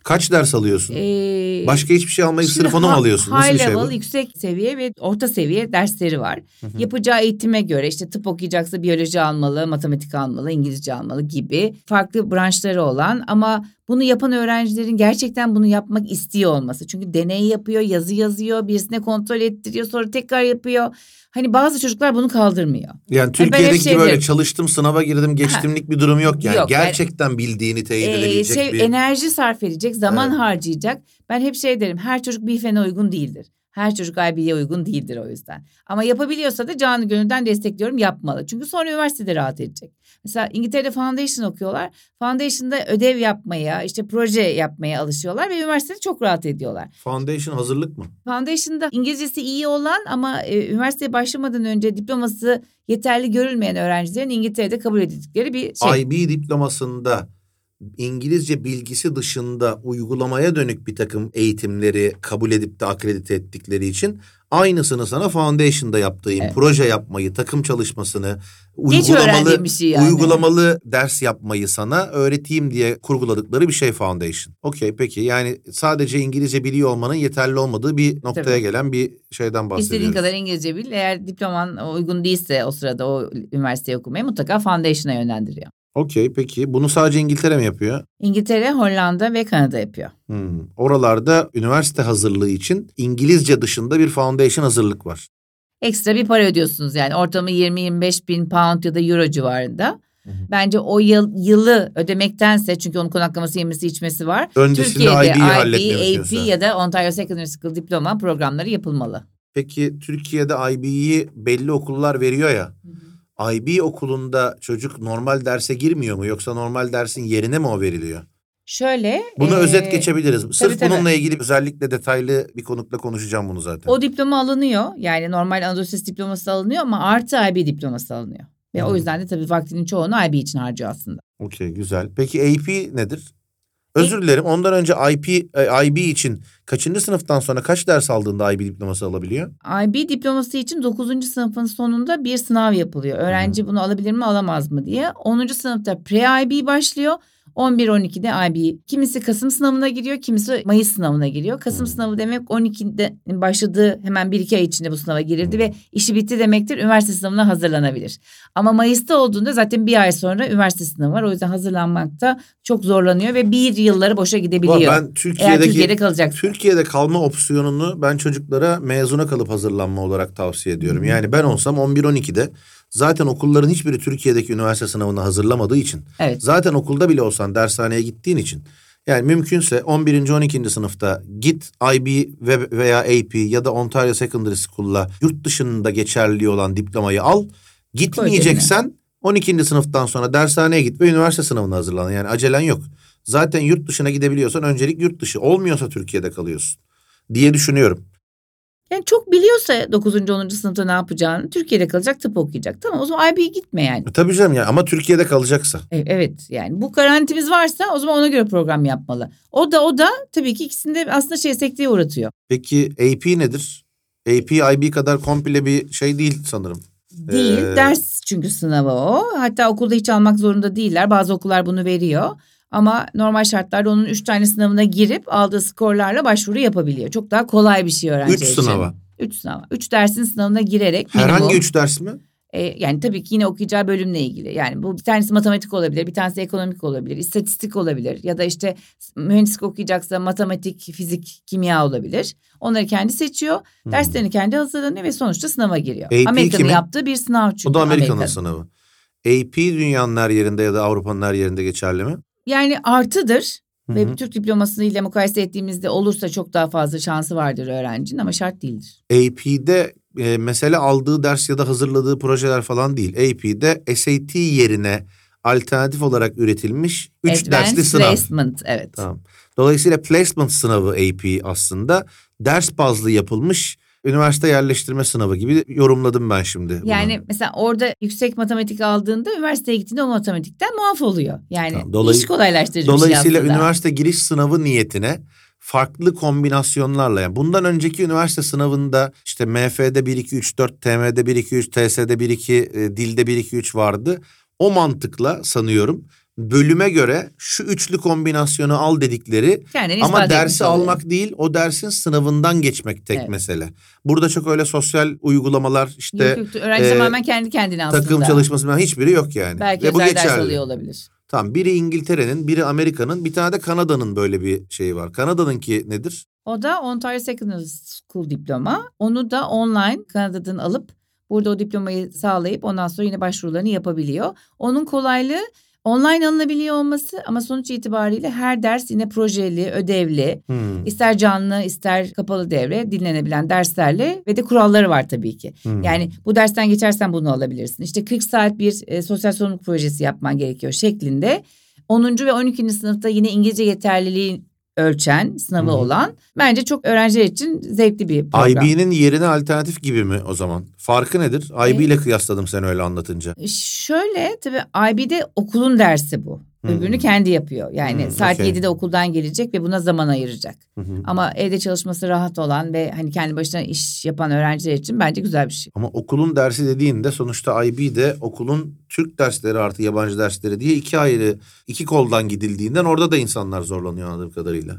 Kaç ders alıyorsun? Ee, Başka hiçbir şey almayıp sırf onu mu alıyorsun? Nasıl bir şey bu? yüksek seviye ve orta seviye dersleri var. Yapacağı eğitime göre işte tıp okuyacaksa biyoloji almalı, matematik almalı, İngilizce almalı gibi farklı branşları olan ama bunu yapan öğrencilerin gerçekten bunu yapmak istiyor olması. Çünkü deney yapıyor, yazı yazıyor, birisine kontrol ettiriyor, sonra tekrar yapıyor. Hani bazı çocuklar bunu kaldırmıyor. Yani hep Türkiye'deki şey böyle çalıştım, sınava girdim, geçtimlik bir durum yok yani. Yok, yani- Gerçekten bildiğini teyit Ee, edebilecek şey, bir... enerji sarf edecek, zaman Evet. harcayacak. Ben hep şey derim, her çocuk bir fene uygun değildir. Her çocuk IB'ye uygun değildir o yüzden. Ama yapabiliyorsa da canı gönülden destekliyorum yapmalı. Çünkü sonra üniversitede rahat edecek. Mesela İngiltere'de foundation okuyorlar. Foundation'da ödev yapmaya, işte proje yapmaya alışıyorlar ve üniversitede çok rahat ediyorlar. Foundation hazırlık mı? Foundation'da İngilizcesi iyi olan ama e, üniversiteye başlamadan önce diploması yeterli görülmeyen öğrencilerin İngiltere'de kabul edildikleri bir şey. IB diplomasında İngilizce bilgisi dışında uygulamaya dönük bir takım eğitimleri kabul edip de akredite ettikleri için aynısını sana Foundation'da yaptığım Evet. proje yapmayı, takım çalışmasını, Geç uygulamalı şey yani. uygulamalı ders yapmayı sana öğreteyim diye kurguladıkları bir şey Foundation. Okey peki yani sadece İngilizce biliyor olmanın yeterli olmadığı bir noktaya Tabii. gelen bir şeyden bahsediyoruz. İstediğin kadar İngilizce bil. Eğer diploman uygun değilse o sırada o üniversiteyi okumaya mutlaka foundation'a yönlendiriyor. Okey peki bunu sadece İngiltere mi yapıyor? İngiltere, Hollanda ve Kanada yapıyor. Hmm. Oralarda üniversite hazırlığı için İngilizce dışında bir foundation hazırlık var. Ekstra bir para ödüyorsunuz yani ortamı 20-25 bin pound ya da euro civarında. Bence o yıl, yılı ödemektense çünkü onun konaklaması yemesi içmesi var. Öncesinde Türkiye'de IB, AP ya da Ontario Secondary School diploma programları yapılmalı. Peki Türkiye'de IB'yi belli okullar veriyor ya. IB okulunda çocuk normal derse girmiyor mu yoksa normal dersin yerine mi o veriliyor? Şöyle. Bunu eee, özet geçebiliriz. Sırf tabii. bununla ilgili özellikle detaylı bir konukla konuşacağım bunu zaten. O diploma alınıyor. Yani normal Anadolu Lisesi diploması alınıyor ama artı IB diploması alınıyor. Ve o Hmm. yüzden de tabii vaktinin çoğunu IB için harcıyor aslında. Okey güzel. Peki AP nedir? Özür dilerim ondan önce IP, e, IB için kaçıncı sınıftan sonra kaç ders aldığında IB diploması alabiliyor? IB diploması için 9. sınıfın sonunda bir sınav yapılıyor. Öğrenci bunu alabilir mi alamaz mı diye. 10. sınıfta pre-IB başlıyor. 11-12'de IB. Kimisi Kasım sınavına giriyor, kimisi Mayıs sınavına giriyor. Kasım Hmm. sınavı demek 12'de başladığı hemen 1-2 ay içinde bu sınava girildi ve işi bitti demektir. Üniversite sınavına hazırlanabilir. Ama Mayıs'ta olduğunda zaten bir ay sonra üniversite sınavı var. O yüzden hazırlanmakta çok zorlanıyor ve bir yılları boşa gidebiliyor. Ben Eğer Türkiye'deki Türkiye'de kalacaksa. Türkiye'de kalma opsiyonunu ben çocuklara mezuna kalıp hazırlanma olarak tavsiye ediyorum. Yani ben olsam 11-12'de zaten okulların hiçbiri Türkiye'deki üniversite sınavına hazırlamadığı için Evet. zaten okulda bile olsan dershaneye gittiğin için yani mümkünse 11. 12. sınıfta git IB ve veya AP ya da Ontario Secondary School'la yurt dışında geçerli olan diplomayı al. Gitmeyeceksen 12. sınıftan sonra dershaneye git ve üniversite sınavına hazırlan. Yani acelen yok. Zaten yurt dışına gidebiliyorsan öncelik yurt dışı. Olmuyorsa Türkiye'de kalıyorsun diye düşünüyorum. Yani çok biliyorsa 9. 10. sınıfta ne yapacağını Türkiye'de kalacak tıp okuyacak. Tamam o zaman IB'ye gitme yani. E, tabii canım ya ama Türkiye'de kalacaksa. E- Evet yani bu garantimiz varsa o zaman ona göre program yapmalı. O da o da tabii ki ikisinde aslında şey sekteye uğratıyor. Peki AP nedir? AP IB kadar komple bir şey değil sanırım. Değil Ee, ders çünkü sınavı o. Hatta okulda hiç almak zorunda değiller. Bazı okullar bunu veriyor. Ama normal şartlarda onun üç tane sınavına girip aldığı skorlarla başvuru yapabiliyor. Çok daha kolay bir şey öğrenci Üç için. sınava. Üç sınava. Üç dersin sınavına girerek minimum. Herhangi üç ders mi? E, yani tabii ki yine okuyacağı bölümle ilgili. Yani bu bir tanesi matematik olabilir, bir tanesi ekonomik olabilir, istatistik olabilir ya da işte mühendislik okuyacaksa matematik, fizik, kimya olabilir. Onları kendi seçiyor. Hmm. Derslerini kendi hazırlanıyor ve sonuçta sınava giriyor. Amerika'nın yaptığı bir sınav çünkü. O da Amerika'nın Amerika'nın. sınavı. AP dünyanın her yerinde ya da Avrupa'nın her yerinde geçerli mi? Yani artıdır. Hı Ve. Türk diplomasıyla mukayese ettiğimizde olursa çok daha fazla şansı vardır öğrencinin ama şart değildir. AP'de e, mesele aldığı ders ya da hazırladığı projeler falan değil. AP'de SAT yerine alternatif olarak üretilmiş üç Advanced dersli sınav. Placement evet. Tamam. Dolayısıyla placement sınavı AP aslında ders bazlı yapılmış üniversite yerleştirme sınavı gibi yorumladım ben şimdi. bunu. Yani mesela orada yüksek matematik aldığında üniversiteye gittiğinde o matematikten muaf oluyor. Yani Tamam, dolay- iş kolaylaştırıcı Dolayısıyla bir şey üniversite giriş sınavı niyetine farklı kombinasyonlarla yani bundan önceki üniversite sınavında işte MF'de 1 2 3 4 TM'de 1 2 3 TS'de 1 2 e, dilde 1 2 3 vardı. O mantıkla sanıyorum bölüme göre şu üçlü kombinasyonu al dedikleri Kendini ama dersi oluyor. almak değil o dersin sınavından geçmek tek Evet. mesele. Burada çok öyle sosyal uygulamalar işte Yok, yok, öğrenci e, tamamen kendi kendine aslında. takım çalışması falan hiçbiri yok yani. Belki Ve bu ders geçerli. alıyor olabilir. Tamam biri İngiltere'nin biri Amerika'nın bir tane de Kanada'nın böyle bir şeyi var. Kanada'nınki nedir? O da Ontario Secondary School diploma. Onu da online Kanada'dan alıp burada o diplomayı sağlayıp ondan sonra yine başvurularını yapabiliyor. Onun kolaylığı online alınabiliyor olması ama sonuç itibariyle her ders yine projeli, ödevli. Hmm, İster canlı ister kapalı devre dinlenebilen derslerle ve de kuralları var tabii ki. hmm. Yani bu dersten geçersen bunu alabilirsin. İşte 40 saat bir e, sosyal sorumluluk projesi yapman gerekiyor şeklinde. 10. ve 12. sınıfta yine İngilizce yeterliliği ölçen sınavı Hı hı. olan bence çok öğrenciler için zevkli bir program. IB'nin yerine alternatif gibi mi o zaman? Farkı nedir? IB ile kıyasladım sen öyle anlatınca. Şöyle tabii IB'de okulun dersi bu. Öbürünü kendi yapıyor. Yani Hı, saat okey. 7'de okuldan gelecek ve buna zaman ayıracak. Ama evde çalışması rahat olan ve hani kendi başına iş yapan öğrenciler için bence güzel bir şey. Ama okulun dersi dediğinde sonuçta IB de okulun Türk dersleri artı yabancı dersleri diye iki ayrı iki koldan gidildiğinden orada da insanlar zorlanıyor anladığım kadarıyla.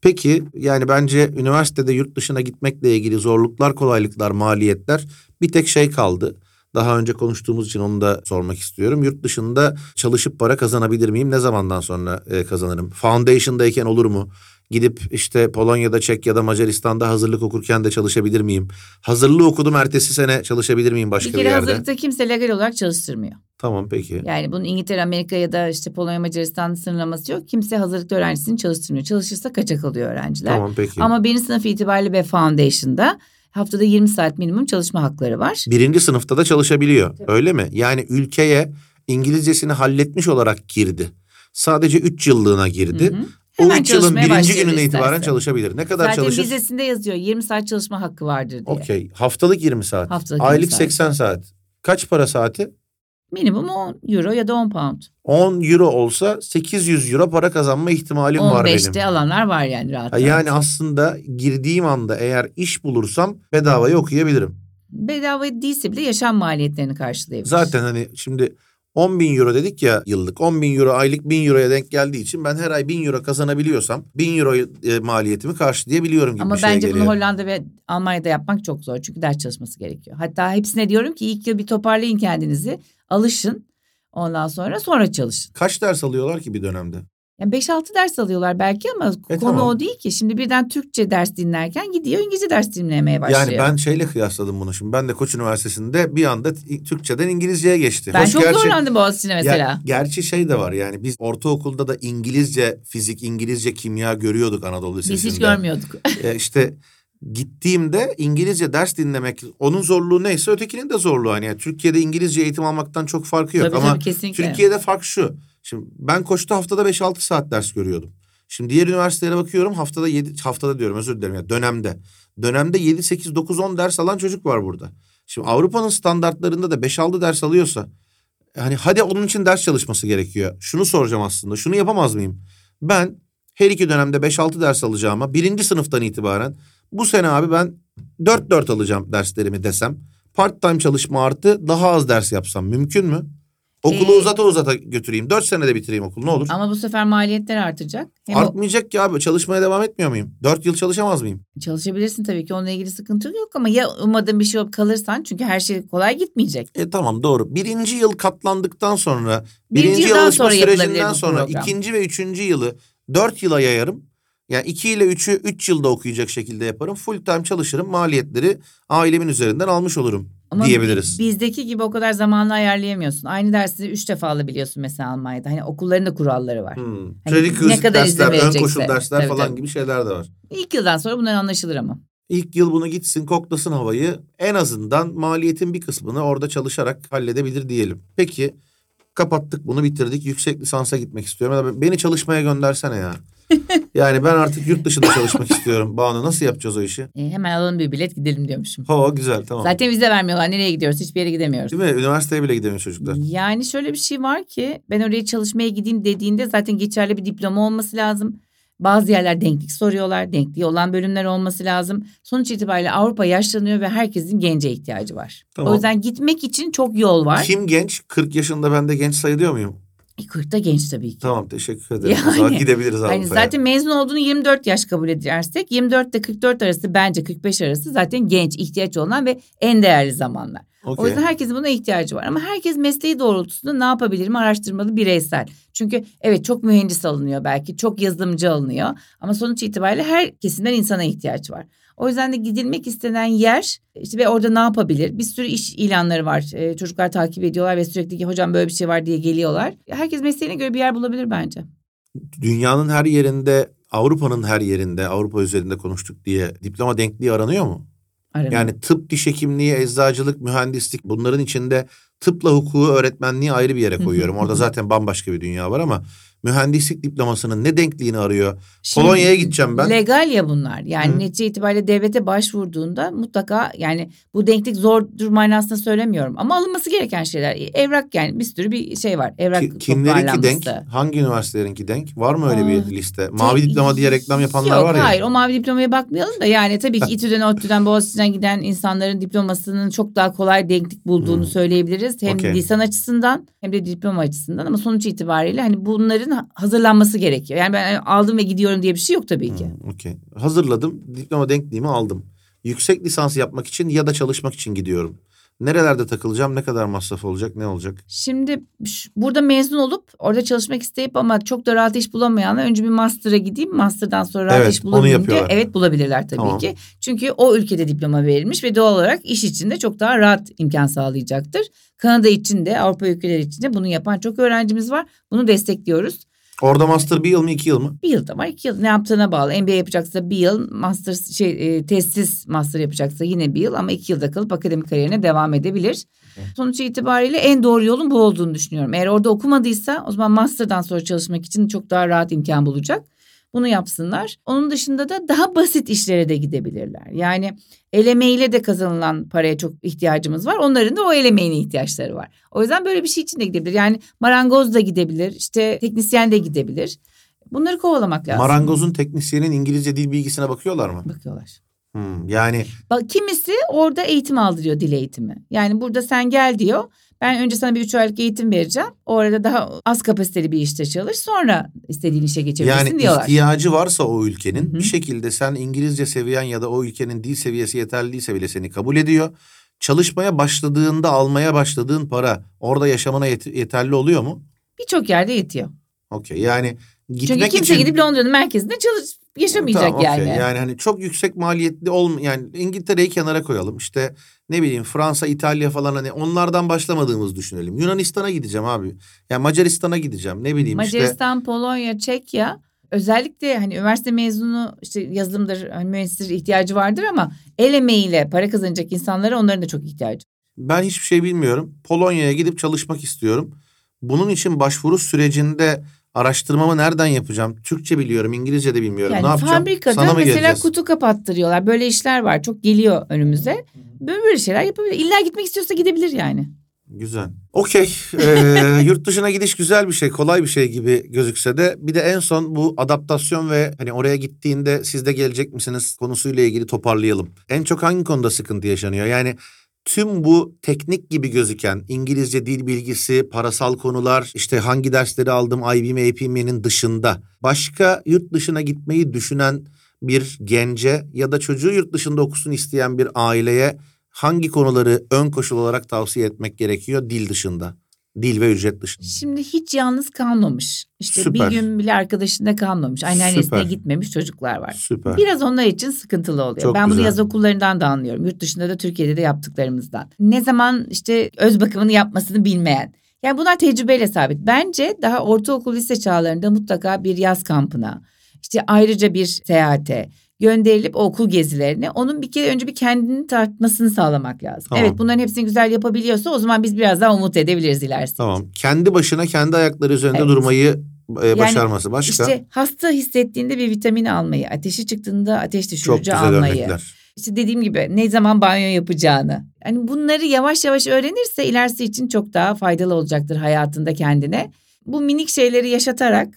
Peki yani bence üniversitede yurt dışına gitmekle ilgili zorluklar, kolaylıklar, maliyetler bir tek şey kaldı. Daha önce konuştuğumuz için onu da sormak istiyorum. Yurt dışında çalışıp para kazanabilir miyim? Ne zamandan sonra e, kazanırım? Foundation'dayken olur mu? Gidip işte Polonya'da, Çekya'da, Macaristan'da hazırlık okurken de çalışabilir miyim? Hazırlığı okudum ertesi sene çalışabilir miyim başka bir bir, kere yerde? hazırlıkta kimse legal olarak çalıştırmıyor. Tamam peki. Yani bunun İngiltere, Amerika ya da işte Polonya, Macaristan sınırlaması yok. Kimse hazırlıkta öğrencisini çalıştırmıyor. Çalışırsa kaçak alıyor öğrenciler. Tamam peki. Ama birinci sınıf itibariyle ve foundation'da haftada 20 saat minimum çalışma hakları var. Birinci sınıfta da çalışabiliyor. Öyle mi? Yani ülkeye İngilizcesini halletmiş olarak girdi. Sadece üç yıllığına girdi. Hı hı. O Hemen üç yılın birinci gününe itibaren çalışabilir. Ne kadar Zaten çalışır? vizesinde yazıyor 20 saat çalışma hakkı vardır diye. Okey. Haftalık 20 saat. Haftalık 20 Aylık saat. 80 saat. Kaç para saati? Minimum 10 euro ya da 10 pound. 10 euro olsa 800 euro para kazanma ihtimalim var benim. 15'te alanlar var yani rahat. Ha, rahat. Yani aslında girdiğim anda eğer iş bulursam bedavaya okuyabilirim. Bedava değilse bile yaşam maliyetlerini karşılayabilir. Zaten hani şimdi 10 bin euro dedik ya yıllık. 10 bin euro aylık 1000 euroya denk geldiği için ben her ay 1000 euro kazanabiliyorsam 1000 euro e, maliyetimi karşılayabiliyorum gibi Ama bir şey bence geliyor. bunu Hollanda ve Almanya'da yapmak çok zor. Çünkü ders çalışması gerekiyor. Hatta hepsine diyorum ki ilk yıl bir toparlayın kendinizi. Alışın. Ondan sonra sonra çalışın. Kaç ders alıyorlar ki bir dönemde? Yani 5-6 ders alıyorlar belki ama E, konu tamam. o değil ki. Şimdi birden Türkçe ders dinlerken gidiyor İngilizce ders dinlemeye başlıyor. Yani ben şeyle kıyasladım bunu şimdi. Ben de Koç Üniversitesi'nde bir anda Türkçeden İngilizceye geçti. Ben Hoş çok gerçi- zorlandım Boğaziçi'ne mesela. Ya, gerçi şey de var yani biz ortaokulda da İngilizce fizik, İngilizce kimya görüyorduk Anadolu Lisesi'nde. Biz hiç görmüyorduk. E, işte gittiğimde İngilizce ders dinlemek onun zorluğu neyse ötekinin de zorluğu. Hani yani Türkiye'de İngilizce eğitim almaktan çok farkı yok tabii ama tabii kesinlikle. Türkiye'de fark şu. Şimdi ben Koç'ta haftada 5-6 saat ders görüyordum. Şimdi diğer üniversitelere bakıyorum haftada 7 haftada diyorum özür dilerim ya dönemde. Dönemde 7 8 9 10 ders alan çocuk var burada. Şimdi Avrupa'nın standartlarında da 5-6 ders alıyorsa hani hadi onun için ders çalışması gerekiyor. Şunu soracağım aslında. Şunu yapamaz mıyım? Ben her iki dönemde 5-6 ders alacağıma birinci sınıftan itibaren bu sene abi ben 4-4 alacağım derslerimi desem. Part time çalışma artı daha az ders yapsam mümkün mü? Okulu Ee, uzata uzata götüreyim. 4 senede bitireyim okulu ne olur? Ama bu sefer maliyetler artacak. Hem o- Artmayacak ki abi çalışmaya devam etmiyor muyum? 4 yıl çalışamaz mıyım? çalışabilirsin tabii ki onunla ilgili sıkıntı yok ama ya ummadığın bir şey olup kalırsan çünkü her şey kolay gitmeyecek. E tamam doğru. Birinci yıl katlandıktan sonra, Birinci birinci, yıl alışma sonra sürecinden sonra program. ikinci ve üçüncü yılı dört yıla yayarım. Yani iki ile üçü üç yılda okuyacak şekilde yaparım. Full time çalışırım. Maliyetleri ailemin üzerinden almış olurum Ama diyebiliriz. bi- bizdeki gibi o kadar zamanla ayarlayamıyorsun. Aynı dersi üç defa alabiliyorsun mesela Almanya'da. Hani okulların da kuralları var. Hmm. Hani ne kadar dersler, ön koşul dersler Tabii, falan tabii. gibi şeyler de var. İlk yıldan sonra bunlar anlaşılır ama. İlk yıl bunu gitsin koklasın havayı en azından maliyetin bir kısmını orada çalışarak halledebilir diyelim. Peki kapattık bunu bitirdik yüksek lisansa gitmek istiyorum. Beni çalışmaya göndersene ya. Yani ben artık yurt dışında çalışmak istiyorum. Banu nasıl yapacağız o işi? E, hemen alalım bir bilet gidelim diyormuşum. Ho güzel tamam. Zaten vize vermiyorlar. Nereye gidiyoruz? Hiçbir yere gidemiyoruz. Değil mi? Üniversiteye bile gidemiyor çocuklar. Yani şöyle bir şey var ki ben oraya çalışmaya gideyim dediğinde zaten geçerli bir diploma olması lazım. Bazı yerler denklik soruyorlar. Denkliği olan bölümler olması lazım. Sonuç itibariyle Avrupa yaşlanıyor ve herkesin gence ihtiyacı var. Tamam. O yüzden gitmek için çok yol var. Kim genç? 40 yaşında ben de genç sayılıyor muyum? E, 40'ta genç tabii ki. Tamam teşekkür ederim. Yani- o zaman gidebiliriz Hani Avrupa'ya. zaten mezun olduğunu 24 yaş kabul edersek 24 ile 44 arası bence 45 arası zaten genç ihtiyaç olan ve en değerli zamanlar. O Okey. yüzden herkesin buna ihtiyacı var ama herkes mesleği doğrultusunda ne yapabilirim araştırmalı bireysel. Çünkü evet çok mühendis alınıyor belki çok yazılımcı alınıyor ama sonuç itibariyle her kesimden insana ihtiyaç var. O yüzden de gidilmek istenen yer işte ve orada ne yapabilir? Bir sürü iş ilanları var. Ee, çocuklar takip ediyorlar ve sürekli ki hocam böyle bir şey var diye geliyorlar. Herkes mesleğine göre bir yer bulabilir bence. Dünyanın her yerinde, Avrupa'nın her yerinde, Avrupa üzerinde konuştuk diye diploma denkliği aranıyor mu? Aranın. Yani tıp, diş hekimliği, eczacılık, mühendislik bunların içinde tıpla hukuku, öğretmenliği ayrı bir yere koyuyorum. *laughs* Orada zaten bambaşka bir dünya var ama mühendislik diplomasının ne denkliğini arıyor? Şimdi Polonya'ya gideceğim ben. Legal ya bunlar. Yani Hı. netice itibariyle devlete başvurduğunda mutlaka yani bu denklik zordur manasında söylemiyorum. Ama alınması gereken şeyler. Evrak yani bir sürü bir şey var. Evrak Ki- kimlerinki denk? Hangi üniversitelerinki denk? Var mı öyle Aa, bir liste? Mavi diploma diye reklam yapanlar Yok, var ya. hayır o mavi diplomaya bakmayalım da yani tabii ki *laughs* İTÜ'den, ODTÜ'den, Boğaziçi'den giden insanların diplomasının çok daha kolay denklik bulduğunu Hmm. söyleyebiliriz. Hem Okey. lisan açısından hem de diploma açısından ama sonuç itibariyle hani bunların hazırlanması gerekiyor. Yani ben aldım ve gidiyorum diye bir şey yok tabii ki. Hmm, Okey. Hazırladım. Diploma denkliğimi aldım. Yüksek lisans yapmak için ya da çalışmak için gidiyorum. Nerelerde takılacağım? Ne kadar masraf olacak? Ne olacak? Şimdi burada mezun olup orada çalışmak isteyip ama çok da rahat iş bulamayanlar önce bir master'a gideyim. Master'dan sonra rahat Evet, iş bulamayınca evet bulabilirler tabii Tamam. ki. Çünkü o ülkede diploma verilmiş ve doğal olarak iş içinde çok daha rahat imkan sağlayacaktır. Kanada için de Avrupa ülkeleri için de bunu yapan çok öğrencimiz var. Bunu destekliyoruz. Orada master bir yıl mı iki yıl mı? Bir yıl da var iki yıl ne yaptığına bağlı. MBA yapacaksa bir yıl master şey e, tesis master yapacaksa yine bir yıl ama iki yılda kalıp akademik kariyerine devam edebilir. Sonuç itibariyle en doğru yolun bu olduğunu düşünüyorum. Eğer orada okumadıysa o zaman master'dan sonra çalışmak için çok daha rahat imkan bulacak. Bunu yapsınlar. Onun dışında da daha basit işlere de gidebilirler. Yani el emeğiyle de kazanılan paraya çok ihtiyacımız var. Onların da o el emeğine ihtiyaçları var. O yüzden böyle bir şey için de gidebilir. Yani marangoz da gidebilir, işte teknisyen de gidebilir. Bunları kovalamak lazım. Marangozun teknisyenin İngilizce dil bilgisine bakıyorlar mı? Bakıyorlar. Hmm, yani Bak kimisi orada eğitim aldırıyor dil eğitimi. Yani burada sen gel diyor. Ben önce sana bir üç aylık eğitim vereceğim. Orada daha az kapasiteli bir işte çalış. Sonra istediğin işe geçebilirsin yani diyorlar. ihtiyacı varsa o ülkenin Hı hı. bir şekilde sen İngilizce seviyen ya da o ülkenin dil seviyesi yeterli değilse bile seni kabul ediyor. Çalışmaya başladığında almaya başladığın para orada yaşamana yet- yeterli oluyor mu? Birçok yerde yetiyor. Okey yani gitmek Çünkü kimse için... gidip Londra'nın merkezinde çalış yaşamayacak Tamam, okey. yani. Yani hani çok yüksek maliyetli olm yani İngiltere'yi kenara koyalım. İşte ne bileyim Fransa, İtalya falan hani onlardan başlamadığımızı düşünelim. Yunanistan'a gideceğim abi. Yani Macaristan'a gideceğim. Ne bileyim işte Macaristan, Polonya, Çekya özellikle hani üniversite mezunu işte yazılımdır, hani mühendislik ihtiyacı vardır ama el emeğiyle para kazanacak insanlara onların da çok ihtiyacı. ben hiçbir şey bilmiyorum. Polonya'ya gidip çalışmak istiyorum. Bunun için başvuru sürecinde araştırmamı nereden yapacağım? Türkçe biliyorum, İngilizce de bilmiyorum. Yani ne yapacağım? fabrikada Sana mı mesela geleceğiz? kutu kapattırıyorlar. Böyle işler var. Çok geliyor önümüze. Böyle, böyle şeyler yapabilir. İlla gitmek istiyorsa gidebilir yani. Güzel. Okey. Ee, *laughs* yurt dışına gidiş güzel bir şey, kolay bir şey gibi gözükse de bir de en son bu adaptasyon ve hani oraya gittiğinde siz de gelecek misiniz konusuyla ilgili toparlayalım. En çok hangi konuda sıkıntı yaşanıyor? Yani tüm bu teknik gibi gözüken İngilizce dil bilgisi, parasal konular, işte hangi dersleri aldım IBM, APM'nin dışında başka yurt dışına gitmeyi düşünen bir gence ya da çocuğu yurt dışında okusun isteyen bir aileye hangi konuları ön koşul olarak tavsiye etmek gerekiyor dil dışında? Dil ve ücret dışında. Şimdi hiç yalnız kalmamış. İşte Süper. bir gün bile arkadaşında kalmamış. Anneannesine Süper. gitmemiş çocuklar var. Süper. Biraz onlar için sıkıntılı oluyor. Çok ben bunu güzel. yaz okullarından da anlıyorum. Yurt dışında da Türkiye'de de yaptıklarımızdan. Ne zaman işte öz bakımını yapmasını bilmeyen. Yani bunlar tecrübeyle sabit. Bence daha ortaokul lise çağlarında mutlaka bir yaz kampına, işte ayrıca bir seyahate gönderilip okul gezilerine onun bir kere önce bir kendini tartmasını sağlamak lazım. Tamam. Evet bunların hepsini güzel yapabiliyorsa o zaman biz biraz daha umut edebiliriz ilerisi. Tamam. Kendi başına kendi ayakları üzerinde Evet. durmayı e, başarması. Başka? İşte hasta hissettiğinde bir vitamin almayı, ateşi çıktığında ateş Çok düşürücü güzel almayı. örnekler. İşte dediğim gibi ne zaman banyo yapacağını. Hani bunları yavaş yavaş öğrenirse ilerisi için çok daha faydalı olacaktır hayatında kendine. Bu minik şeyleri yaşatarak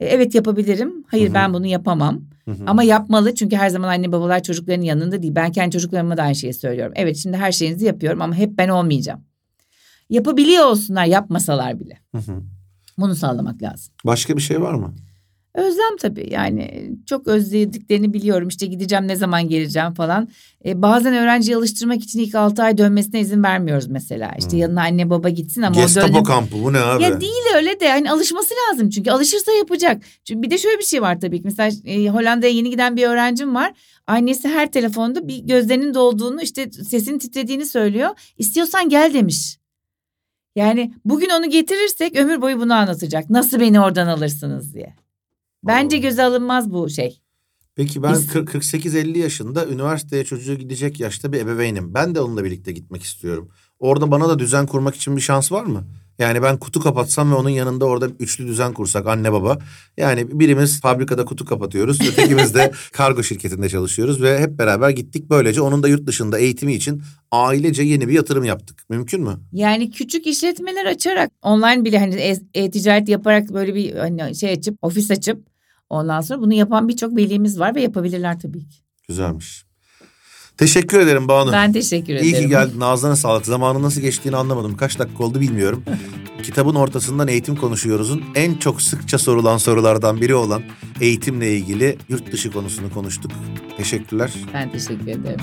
e, evet yapabilirim. Hayır Hı hı. ben bunu yapamam. Hı hı. Ama yapmalı çünkü her zaman anne babalar çocukların yanında değil. Ben kendi çocuklarıma da aynı şeyi söylüyorum. Evet şimdi her şeyinizi yapıyorum ama hep ben olmayacağım. Yapabiliyor olsunlar yapmasalar bile. Hı hı. Bunu sağlamak lazım. Başka bir şey var mı? Özlem tabii yani çok özlediklerini biliyorum işte gideceğim ne zaman geleceğim falan. E, bazen öğrenciyi alıştırmak için ilk 6 ay dönmesine izin vermiyoruz mesela. İşte Hmm. yanına anne baba gitsin ama o Gestapo dönem... kampı bu ne abi? Ya değil öyle de hani alışması lazım çünkü alışırsa yapacak. Çünkü bir de şöyle bir şey var tabii ki mesela e, Hollanda'ya yeni giden bir öğrencim var. Annesi her telefonda bir gözlerinin dolduğunu işte sesinin titrediğini söylüyor. İstiyorsan gel demiş. Yani bugün onu getirirsek ömür boyu bunu anlatacak. Nasıl beni oradan alırsınız diye. Bence göze alınmaz bu şey. Peki ben Biz- 40 48-50 yaşında üniversiteye çocuğu gidecek yaşta bir ebeveynim. Ben de onunla birlikte gitmek istiyorum. Orada bana da düzen kurmak için bir şans var mı? Yani ben kutu kapatsam ve onun yanında orada üçlü düzen kursak anne baba. Yani birimiz fabrikada kutu kapatıyoruz. *laughs* Ötekimiz de kargo şirketinde çalışıyoruz ve hep beraber gittik. Böylece onun da yurt dışında eğitimi için ailece yeni bir yatırım yaptık. Mümkün mü? Yani küçük işletmeler açarak online bile hani e- e-ticaret yaparak böyle bir hani şey açıp ofis açıp ondan sonra bunu yapan birçok velimiz var ve yapabilirler tabii ki. Güzelmiş. Teşekkür ederim Banu. Ben teşekkür ederim. İyi ki geldin. Ağzına sağlık. Zamanın nasıl geçtiğini anlamadım. Kaç dakika oldu bilmiyorum. *laughs* Kitabın ortasından eğitim konuşuyoruz'un en çok sıkça sorulan sorulardan biri olan eğitimle ilgili yurt dışı konusunu konuştuk. Teşekkürler. Ben teşekkür ederim.